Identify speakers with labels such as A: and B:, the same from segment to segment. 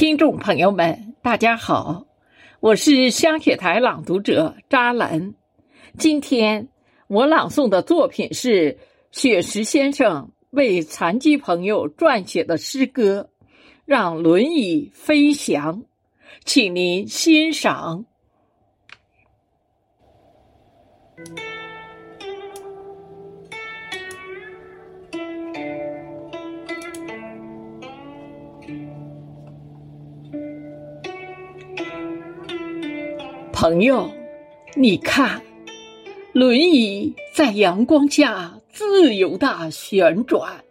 A: 听众朋友们，大家好，我是香雪台朗读者扎兰。今天我朗诵的作品是雪石先生为残疾朋友撰写的诗歌《让轮椅飞翔》，请您欣赏。朋友，你看，轮椅在阳光下自由的旋转，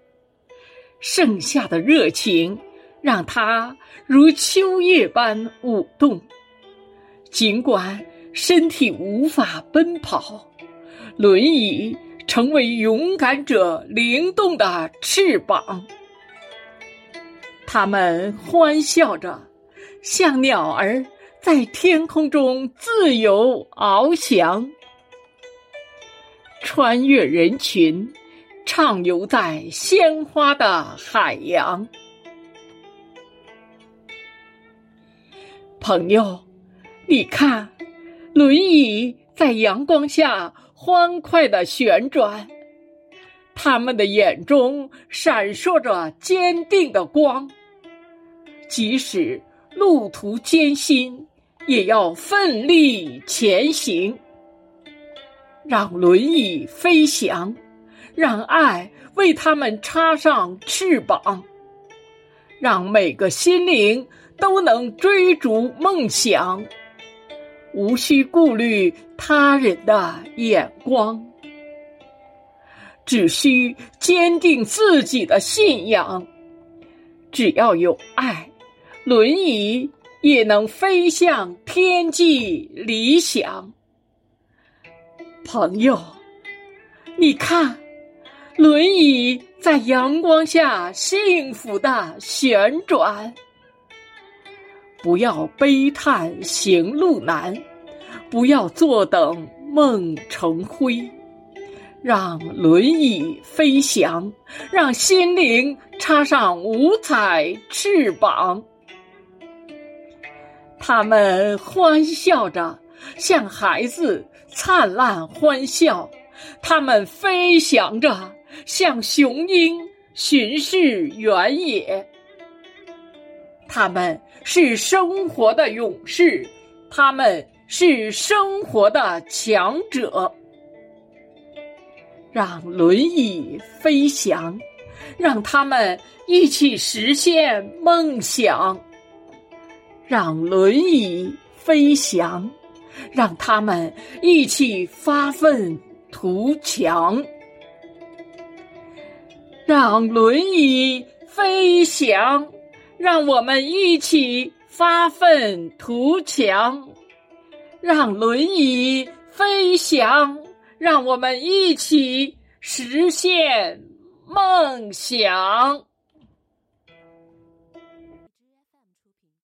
A: 盛夏的热情让它如秋叶般舞动。尽管身体无法奔跑，轮椅成为勇敢者灵动的翅膀。他们欢笑着，像鸟儿。在天空中自由翱翔，穿越人群，畅游在鲜花的海洋。朋友，你看，轮椅在阳光下欢快的旋转，他们的眼中闪烁着坚定的光，即使路途艰辛。也要奋力前行，让轮椅飞翔，让爱为他们插上翅膀，让每个心灵都能追逐梦想，无需顾虑他人的眼光，只需坚定自己的信仰。只要有爱，轮椅。也能飞向天际理想，朋友，你看，轮椅在阳光下幸福的旋转。不要悲叹行路难，不要坐等梦成灰，让轮椅飞翔，让心灵插上五彩翅膀。他们欢笑着，像孩子灿烂欢笑；他们飞翔着，像雄鹰巡视原野。他们是生活的勇士，他们是生活的强者。让轮椅飞翔，让他们一起实现梦想。让轮椅飞翔，让他们一起发愤图强。让轮椅飞翔，让我们一起发愤图强。让轮椅飞翔，让我们一起实现梦想。